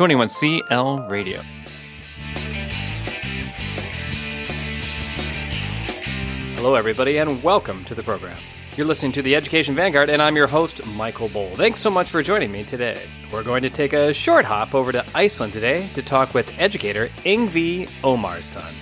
21CL Radio. Hello, everybody, and welcome to the program. You're listening to the Education Vanguard, and I'm your host, Michael Boll. Thanks so much for joining me today. We're going to take a short hop over to Iceland today to talk with educator Ingvi Omarsson.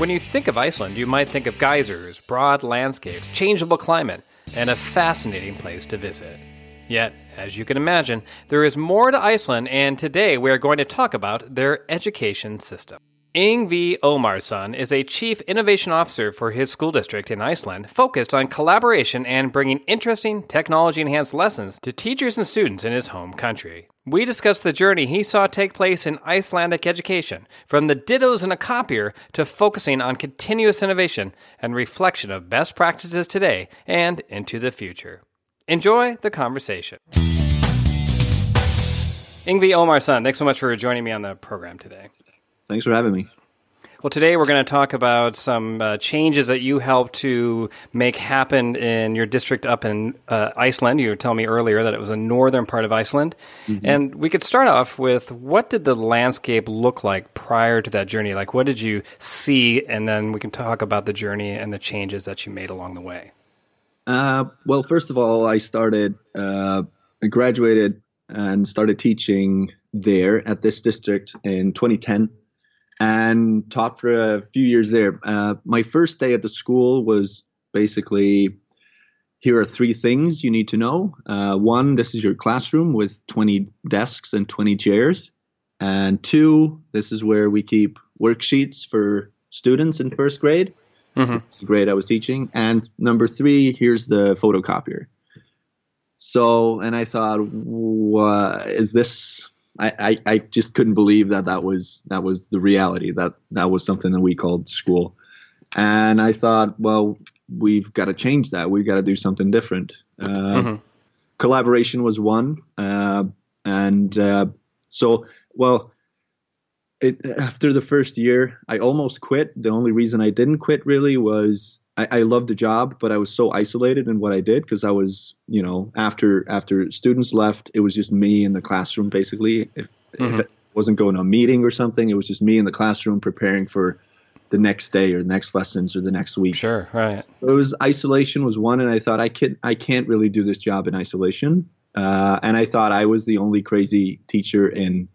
When you think of Iceland, you might think of geysers, broad landscapes, changeable climate, and a fascinating place to visit. Yet, as you can imagine, there is more to Iceland, and today we are going to talk about their education system. Ingvi Omarsson is a chief innovation officer for his school district in Iceland, focused on collaboration and bringing interesting technology enhanced lessons to teachers and students in his home country. We discuss the journey he saw take place in Icelandic education, from the dittos in a copier to focusing on continuous innovation and reflection of best practices today and into the future. Enjoy the conversation. Ingvi Omarsson, thanks so much for joining me on the program today. Thanks for having me. Well, today we're going to talk about some uh, changes that you helped to make happen in your district up in uh, Iceland. You were telling me earlier that it was a northern part of Iceland. Mm-hmm. And we could start off with what did the landscape look like prior to that journey? Like, what did you see? And then we can talk about the journey and the changes that you made along the way. Uh, well, first of all, I started, uh, I graduated and started teaching there at this district in 2010 and taught for a few years there. Uh, my first day at the school was basically here are three things you need to know. Uh, one, this is your classroom with 20 desks and 20 chairs. And two, this is where we keep worksheets for students in first grade. Mm-hmm. Grade I was teaching. And number three, here's the photocopier. So, and I thought, is this? I, I, I just couldn't believe that that was that was the reality that that was something that we called school and i thought well we've got to change that we've got to do something different uh, mm-hmm. collaboration was one uh, and uh, so well it, after the first year i almost quit the only reason i didn't quit really was I, I loved the job, but I was so isolated in what I did because I was, you know, after after students left, it was just me in the classroom basically. If, mm-hmm. if it wasn't going to a meeting or something, it was just me in the classroom preparing for the next day or the next lessons or the next week. Sure, right. So it was isolation was one, and I thought I can I can't really do this job in isolation. Uh, and I thought I was the only crazy teacher in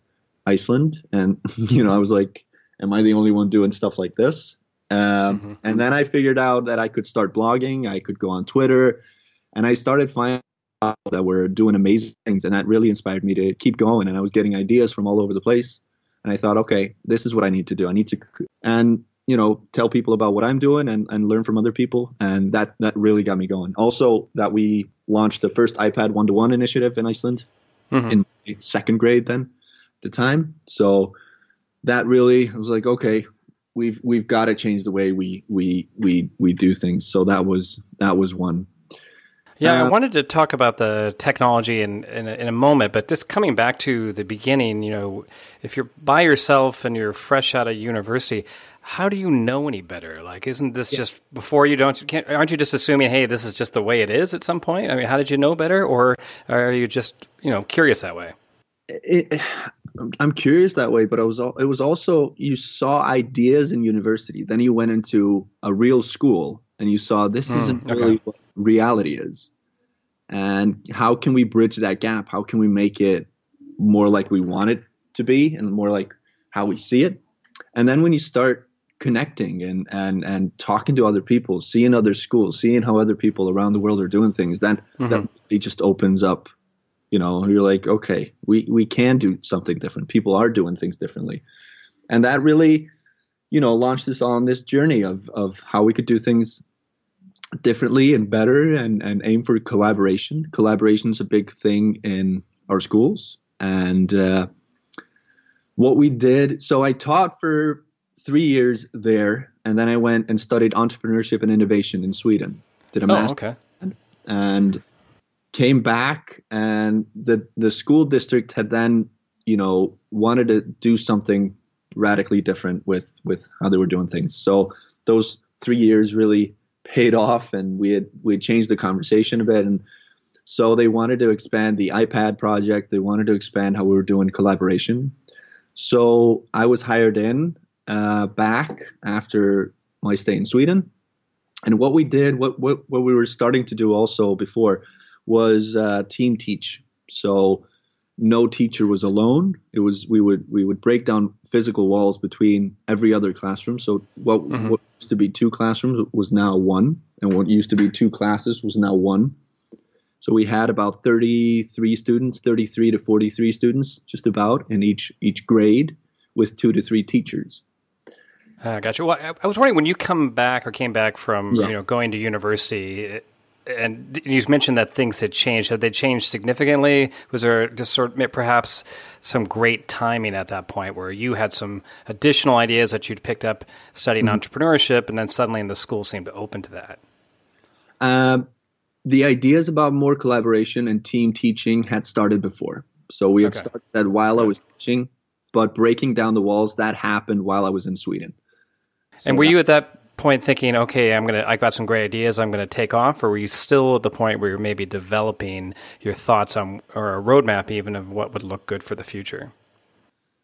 Iceland, and you know I was like, am I the only one doing stuff like this? Um, mm-hmm. And then I figured out that I could start blogging. I could go on Twitter, and I started finding that were doing amazing things, and that really inspired me to keep going. And I was getting ideas from all over the place, and I thought, okay, this is what I need to do. I need to, and you know, tell people about what I'm doing and, and learn from other people, and that that really got me going. Also, that we launched the first iPad one to one initiative in Iceland mm-hmm. in second grade then, the time. So that really I was like, okay, we've we've got to change the way we we we we do things. So that was that was one. Yeah, uh, I wanted to talk about the technology in, in a, in a moment, but just coming back to the beginning, you know, if you're by yourself and you're fresh out of university, how do you know any better? Like, isn't this yeah. just before you don't? Can't, aren't you just assuming, hey, this is just the way it is at some point? I mean, how did you know better, or are you just you know curious that way? It, I'm curious that way, but it was it was also you saw ideas in university. Then you went into a real school and you saw this mm, isn't really okay. what reality is. And how can we bridge that gap? How can we make it more like we want it to be and more like how we see it? And then when you start connecting and and and talking to other people, seeing other schools, seeing how other people around the world are doing things, then mm-hmm. that it just opens up you know you're like okay we we can do something different. People are doing things differently. And that really you know launched us on this journey of of how we could do things differently and better and and aim for collaboration. Collaboration is a big thing in our schools. And uh, what we did so i taught for three years there and then i went and studied entrepreneurship and innovation in sweden. Did a oh, master okay. and came back and the the school district had then you know wanted to do something radically different with with how they were doing things so those three years really paid off and we had we had changed the conversation a bit and So they wanted to expand the iPad project. They wanted to expand how we were doing collaboration. So I was hired in uh, back after my stay in Sweden. And what we did, what, what, what we were starting to do also before, was uh, team teach. So no teacher was alone. It was we would we would break down physical walls between every other classroom. So what, mm-hmm. what used to be two classrooms was now one, and what used to be two classes was now one. So we had about 33 students, 33 to 43 students, just about in each each grade, with two to three teachers. Uh, gotcha. Well, I was wondering when you come back or came back from yeah. you know going to university, and you mentioned that things had changed. Had they changed significantly? Was there just sort of perhaps some great timing at that point where you had some additional ideas that you'd picked up studying mm-hmm. entrepreneurship, and then suddenly the school seemed to open to that? Um, the ideas about more collaboration and team teaching had started before. So we had okay. started that while I was teaching, but breaking down the walls that happened while I was in Sweden. So and were that, you at that point thinking, okay, I'm gonna, I got some great ideas, I'm gonna take off, or were you still at the point where you're maybe developing your thoughts on or a roadmap even of what would look good for the future?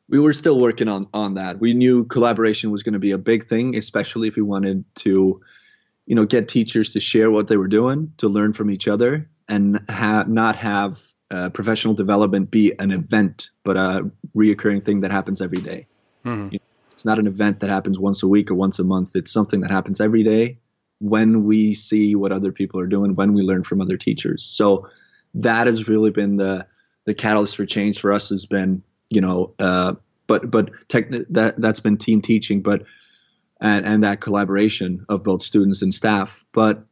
We were still working on on that. We knew collaboration was going to be a big thing, especially if we wanted to, you know, get teachers to share what they were doing, to learn from each other, and ha- not have uh, professional development be an event, but a reoccurring thing that happens every day. Mm-hmm. You know, it's not an event that happens once a week or once a month. It's something that happens every day when we see what other people are doing, when we learn from other teachers. So that has really been the the catalyst for change for us has been, you know, uh, but but tech, that that's been team teaching, but and and that collaboration of both students and staff. But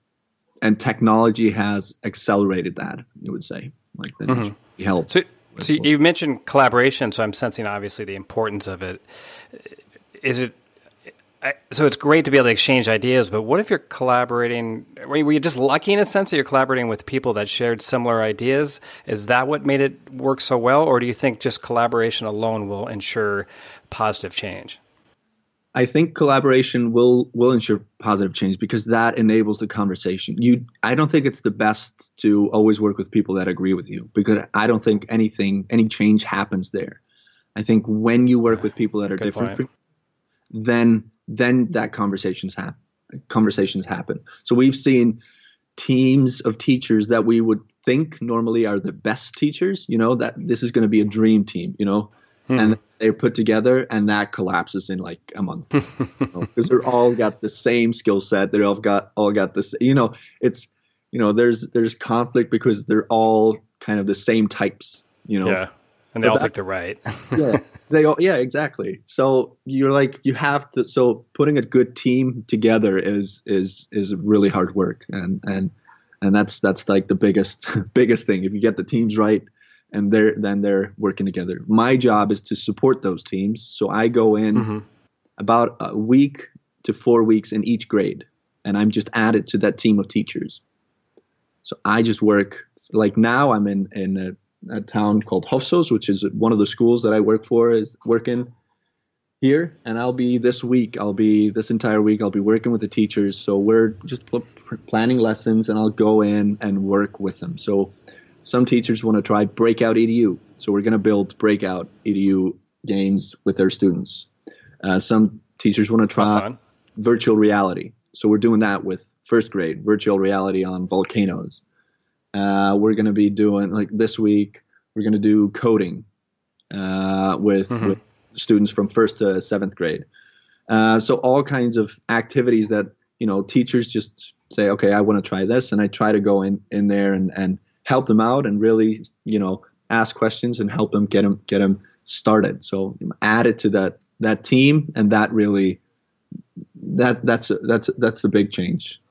and technology has accelerated that. You would say, like that mm-hmm. helped. So, so you mentioned collaboration, so I'm sensing obviously the importance of it is it so it's great to be able to exchange ideas, but what if you're collaborating? Were you just lucky in a sense that you're collaborating with people that shared similar ideas? Is that what made it work so well, or do you think just collaboration alone will ensure positive change? I think collaboration will will ensure positive change because that enables the conversation. You, I don't think it's the best to always work with people that agree with you because I don't think anything, any change happens there. I think when you work with people that are Good different point then then that conversations happen conversations happen so we've seen teams of teachers that we would think normally are the best teachers you know that this is going to be a dream team you know hmm. and they're put together and that collapses in like a month because you know? they're all got the same skill set they're all got all got this you know it's you know there's there's conflict because they're all kind of the same types you know yeah and they all think they're right. yeah, they all. Yeah, exactly. So you're like you have to. So putting a good team together is is is really hard work, and and and that's that's like the biggest biggest thing. If you get the teams right, and they're then they're working together. My job is to support those teams. So I go in mm-hmm. about a week to four weeks in each grade, and I'm just added to that team of teachers. So I just work like now I'm in in a a town called Hofsós, which is one of the schools that I work for, is working here. And I'll be this week, I'll be this entire week, I'll be working with the teachers. So we're just pl- planning lessons and I'll go in and work with them. So some teachers want to try Breakout EDU. So we're going to build Breakout EDU games with their students. Uh, some teachers want to try virtual reality. So we're doing that with first grade, virtual reality on volcanoes. Uh, we're going to be doing like this week. We're going to do coding uh, with mm-hmm. with students from first to seventh grade. Uh, so all kinds of activities that you know teachers just say, okay, I want to try this, and I try to go in in there and and help them out and really you know ask questions and help them get them get them started. So add it to that that team, and that really that that's that's that's the big change.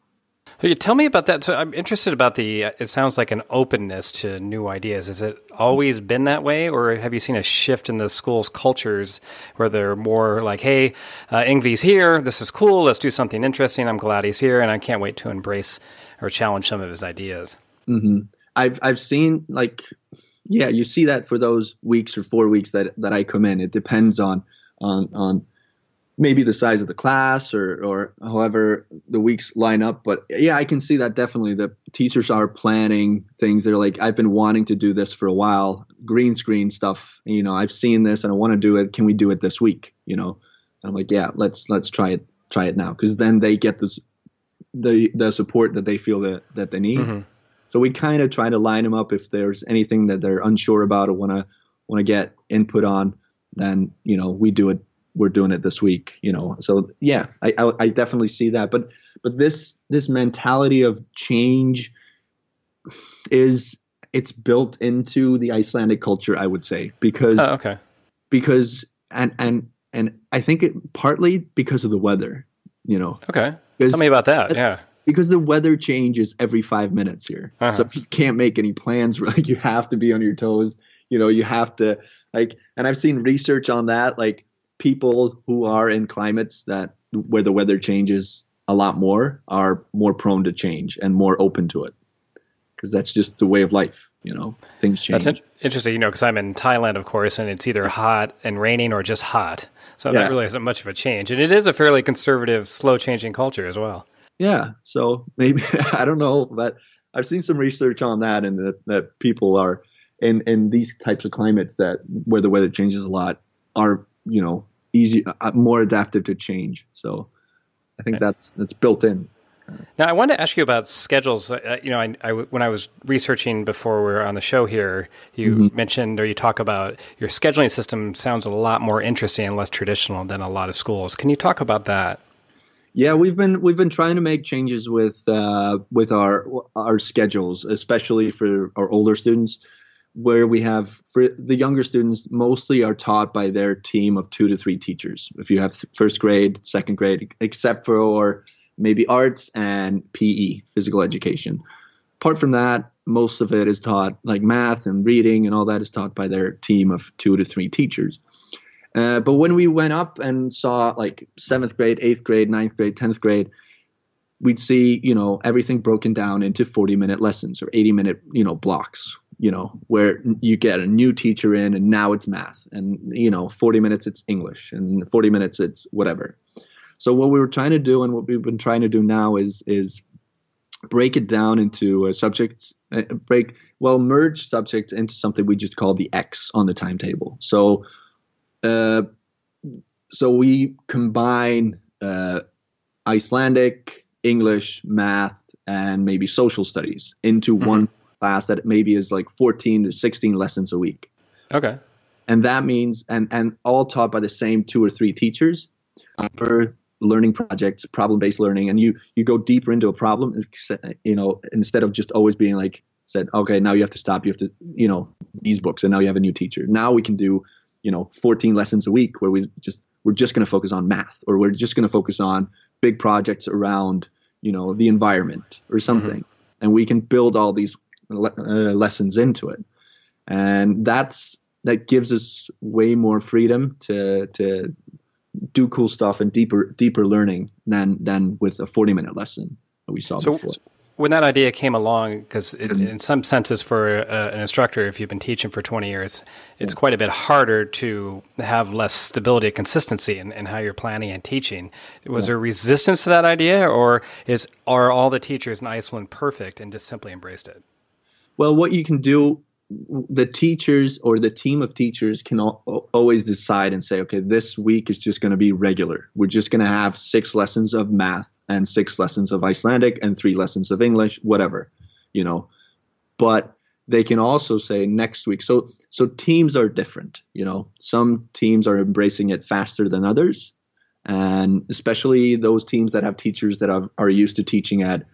You tell me about that. So I'm interested about the. It sounds like an openness to new ideas. Has it always been that way, or have you seen a shift in the school's cultures where they're more like, "Hey, uh, here. This is cool. Let's do something interesting. I'm glad he's here, and I can't wait to embrace or challenge some of his ideas." Mm-hmm. I've I've seen like, yeah, you see that for those weeks or four weeks that that I come in. It depends on on on maybe the size of the class or or however the weeks line up but yeah i can see that definitely the teachers are planning things. They're like i've been wanting to do this for a while green screen stuff you know i've seen this and i want to do it. Can we do it this week? You know? And i'm like yeah let's let's try it try it now. Because then they get this the the support that they feel that that they need. Mm-hmm. so we kind of try to line them up. If there's anything that they're unsure about or want to want to get input on then you know we do it we're doing it this week you know? So yeah I, I, I definitely see that. But but this this mentality of change is it's built into the Icelandic culture I would say because oh, okay. because and and and I think it partly because of the weather you know? Okay. Tell me about that yeah. because the weather changes every five minutes here. Uh-huh. so you can't make any plans like you have to be on your toes you know? You have to like and i've seen research on that like people who are in climates that where the weather changes a lot more are more prone to change and more open to it. Because that's just the way of life you know? Things change. that's interesting you know because i'm in thailand of course and it's either hot and raining or just hot. So yeah. that really isn't much of a change. And it is a fairly conservative slow changing culture as well. Yeah so maybe i don't know but i've seen some research on that and that, that people are in in these types of climates that where the weather changes a lot are you know easy uh, more adaptive to change. So i think that's that's built in. Now i wanted to ask you about schedules. Uh, you know I, I, when i was researching before we were on the show here you mm-hmm. mentioned or you talk about your scheduling system sounds a lot more interesting and less traditional than a lot of schools. Can you talk about that? Yeah, we've been we've been trying to make changes with uh, with our our schedules, especially for our older students where we have for the younger students mostly are taught by their team of two to three teachers. If you have first grade, second grade, except for maybe arts and PE, physical education. Apart from that, most of it is taught like math and reading and all that is taught by their team of two to three teachers. Uh, but when we went up and saw like seventh grade, eighth grade, ninth grade, tenth grade, we'd see you know everything broken down into 40 minute lessons or 80 minute you know blocks you know where you get a new teacher in and now it's math. And you know 40 minutes it's english and 40 minutes it's whatever. So what we were trying to do and what we've been trying to do now is is break it down into subjects uh, break well merge subjects into something we just call the x on the timetable. So uh, so we combine uh, icelandic english math and maybe social studies into mm-hmm. one class that maybe is like 14 to 16 lessons a week. Okay. And that means, and, and all taught by the same two or three teachers per learning projects, problem based learning. And you, you go deeper into a problem, you know, instead of just always being like, said, okay, now you have to stop. You have to, you know, these books, and now you have a new teacher. Now we can do, you know, 14 lessons a week where we just, we're just going to focus on math or we're just going to focus on big projects around, you know, the environment or something. Mm-hmm. And we can build all these le- uh, lessons into it, and that's that gives us way more freedom to to do cool stuff and deeper deeper learning than than with a 40 minute lesson that we saw so, before when that idea came along, because mm-hmm. in some senses, for uh, an instructor, if you've been teaching for 20 years, it's yeah. quite a bit harder to have less stability and consistency in, in how you're planning and teaching. Was yeah. there resistance to that idea, or is are all the teachers in Iceland perfect and just simply embraced it? Well, what you can do, the teachers or the team of teachers can al- always decide and say, okay, this week is just going to be regular. We're just going to have six lessons of math and six lessons of Icelandic and three lessons of English, whatever, you know. But they can also say next week. So so teams are different, you know. Some teams are embracing it faster than others, and especially those teams that have teachers that are, are used to teaching at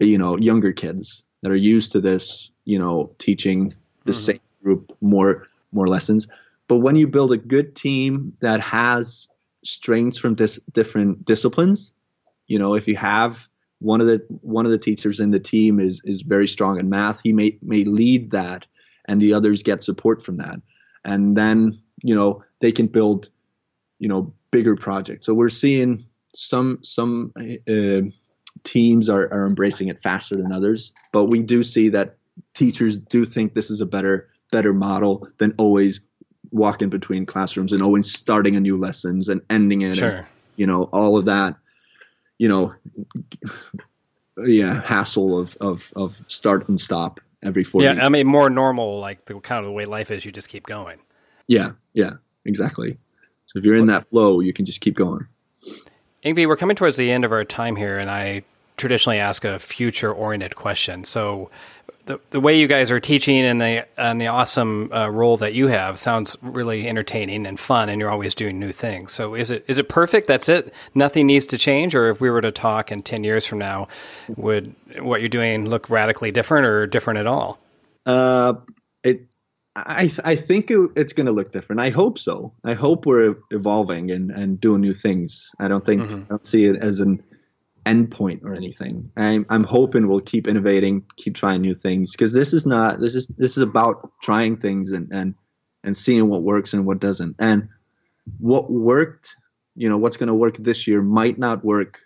you know younger kids that are used to this, you know, teaching the mm-hmm. same group more more lessons. But when you build a good team that has strengths from dis- different disciplines, you know, if you have one of the one of the teachers in the team is is very strong in math, he may may lead that, and the others get support from that, and then you know they can build, you know, bigger projects. So we're seeing some some uh, teams are, are embracing it faster than others. But we do see that teachers do think this is a better better model than always walking between classrooms and always starting a new lessons and ending it. Sure. And, you know, all of that, you know, yeah, hassle of, of, of start and stop every four Yeah, weeks. I mean more normal, like the kind of the way life is. You just keep going. Yeah, yeah, exactly. So if you're in that flow, you can just keep going. Ingvi, we're coming towards the end of our time here, and I traditionally ask a future-oriented question. So, the, the way you guys are teaching and the and the awesome uh, role that you have sounds really entertaining and fun, and you're always doing new things. So, is it is it perfect? That's it. Nothing needs to change. Or if we were to talk in ten years from now, would what you're doing look radically different or different at all? Uh, it, I, I think it, it's going to look different. I hope so. I hope we're evolving and, and doing new things. I don't think I don't see it as an endpoint or anything. I'm I'm hoping we'll keep innovating, keep trying new things because this is not this is this is about trying things and and and seeing what works and what doesn't. And what worked, you know, what's going to work this year might not work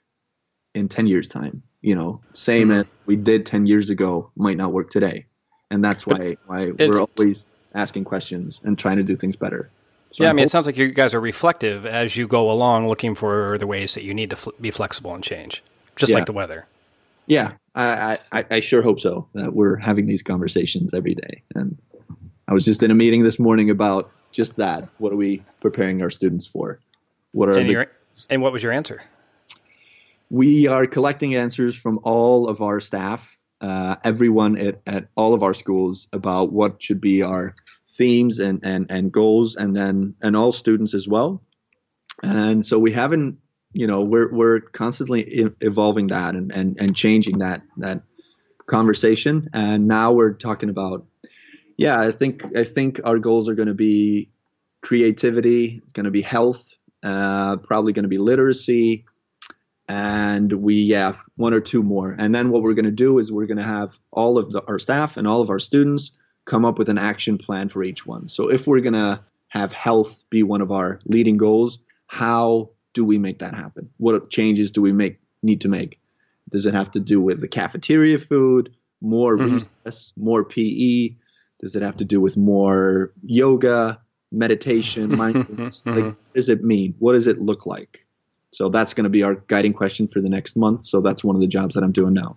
in 10 years time. You know, same mm-hmm. as we did 10 years ago might not work today. And that's why why we're always asking questions and trying to do things better. So yeah, I I'm mean, it sounds like you guys are reflective as you go along, looking for the ways that you need to fl- be flexible and change, just Yeah. like the weather. Yeah, I, I, I sure hope so. That we're having these conversations every day. And I was just in a meeting this morning about just that. What are we preparing our students for? What are And, the, your, and what was your answer? we are collecting answers from all of our staff, uh, everyone at, at all of our schools about what should be our themes and, and, and goals, and then and all students as well. And so we haven't, you know, we're we're constantly evolving that and, and, and changing that that conversation. And now we're talking about, yeah, I think I think our goals are going to be creativity, going to be health, uh, probably going to be literacy, and we yeah one or two more and then what we're going to do is we're going to have all of the, our staff and all of our students come up with an action plan for each one. So if we're going to have health be one of our leading goals how do we make that happen? What changes do we make need to make? Does it have to do with the cafeteria food more Mhm. recess more pe does it have to do with more yoga meditation mindfulness? Like what does it mean? What does it look like? So that's going to be our guiding question for the next month. So that's one of the jobs that I'm doing now.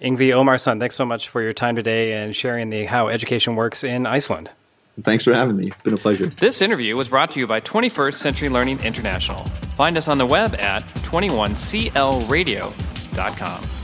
Ingvi Omarsson, thanks so much for your time today and sharing the how education works in Iceland. Thanks for having me. It's been a pleasure. This interview was brought to you by 21st Century Learning International. Find us on the web at 21clradio.com.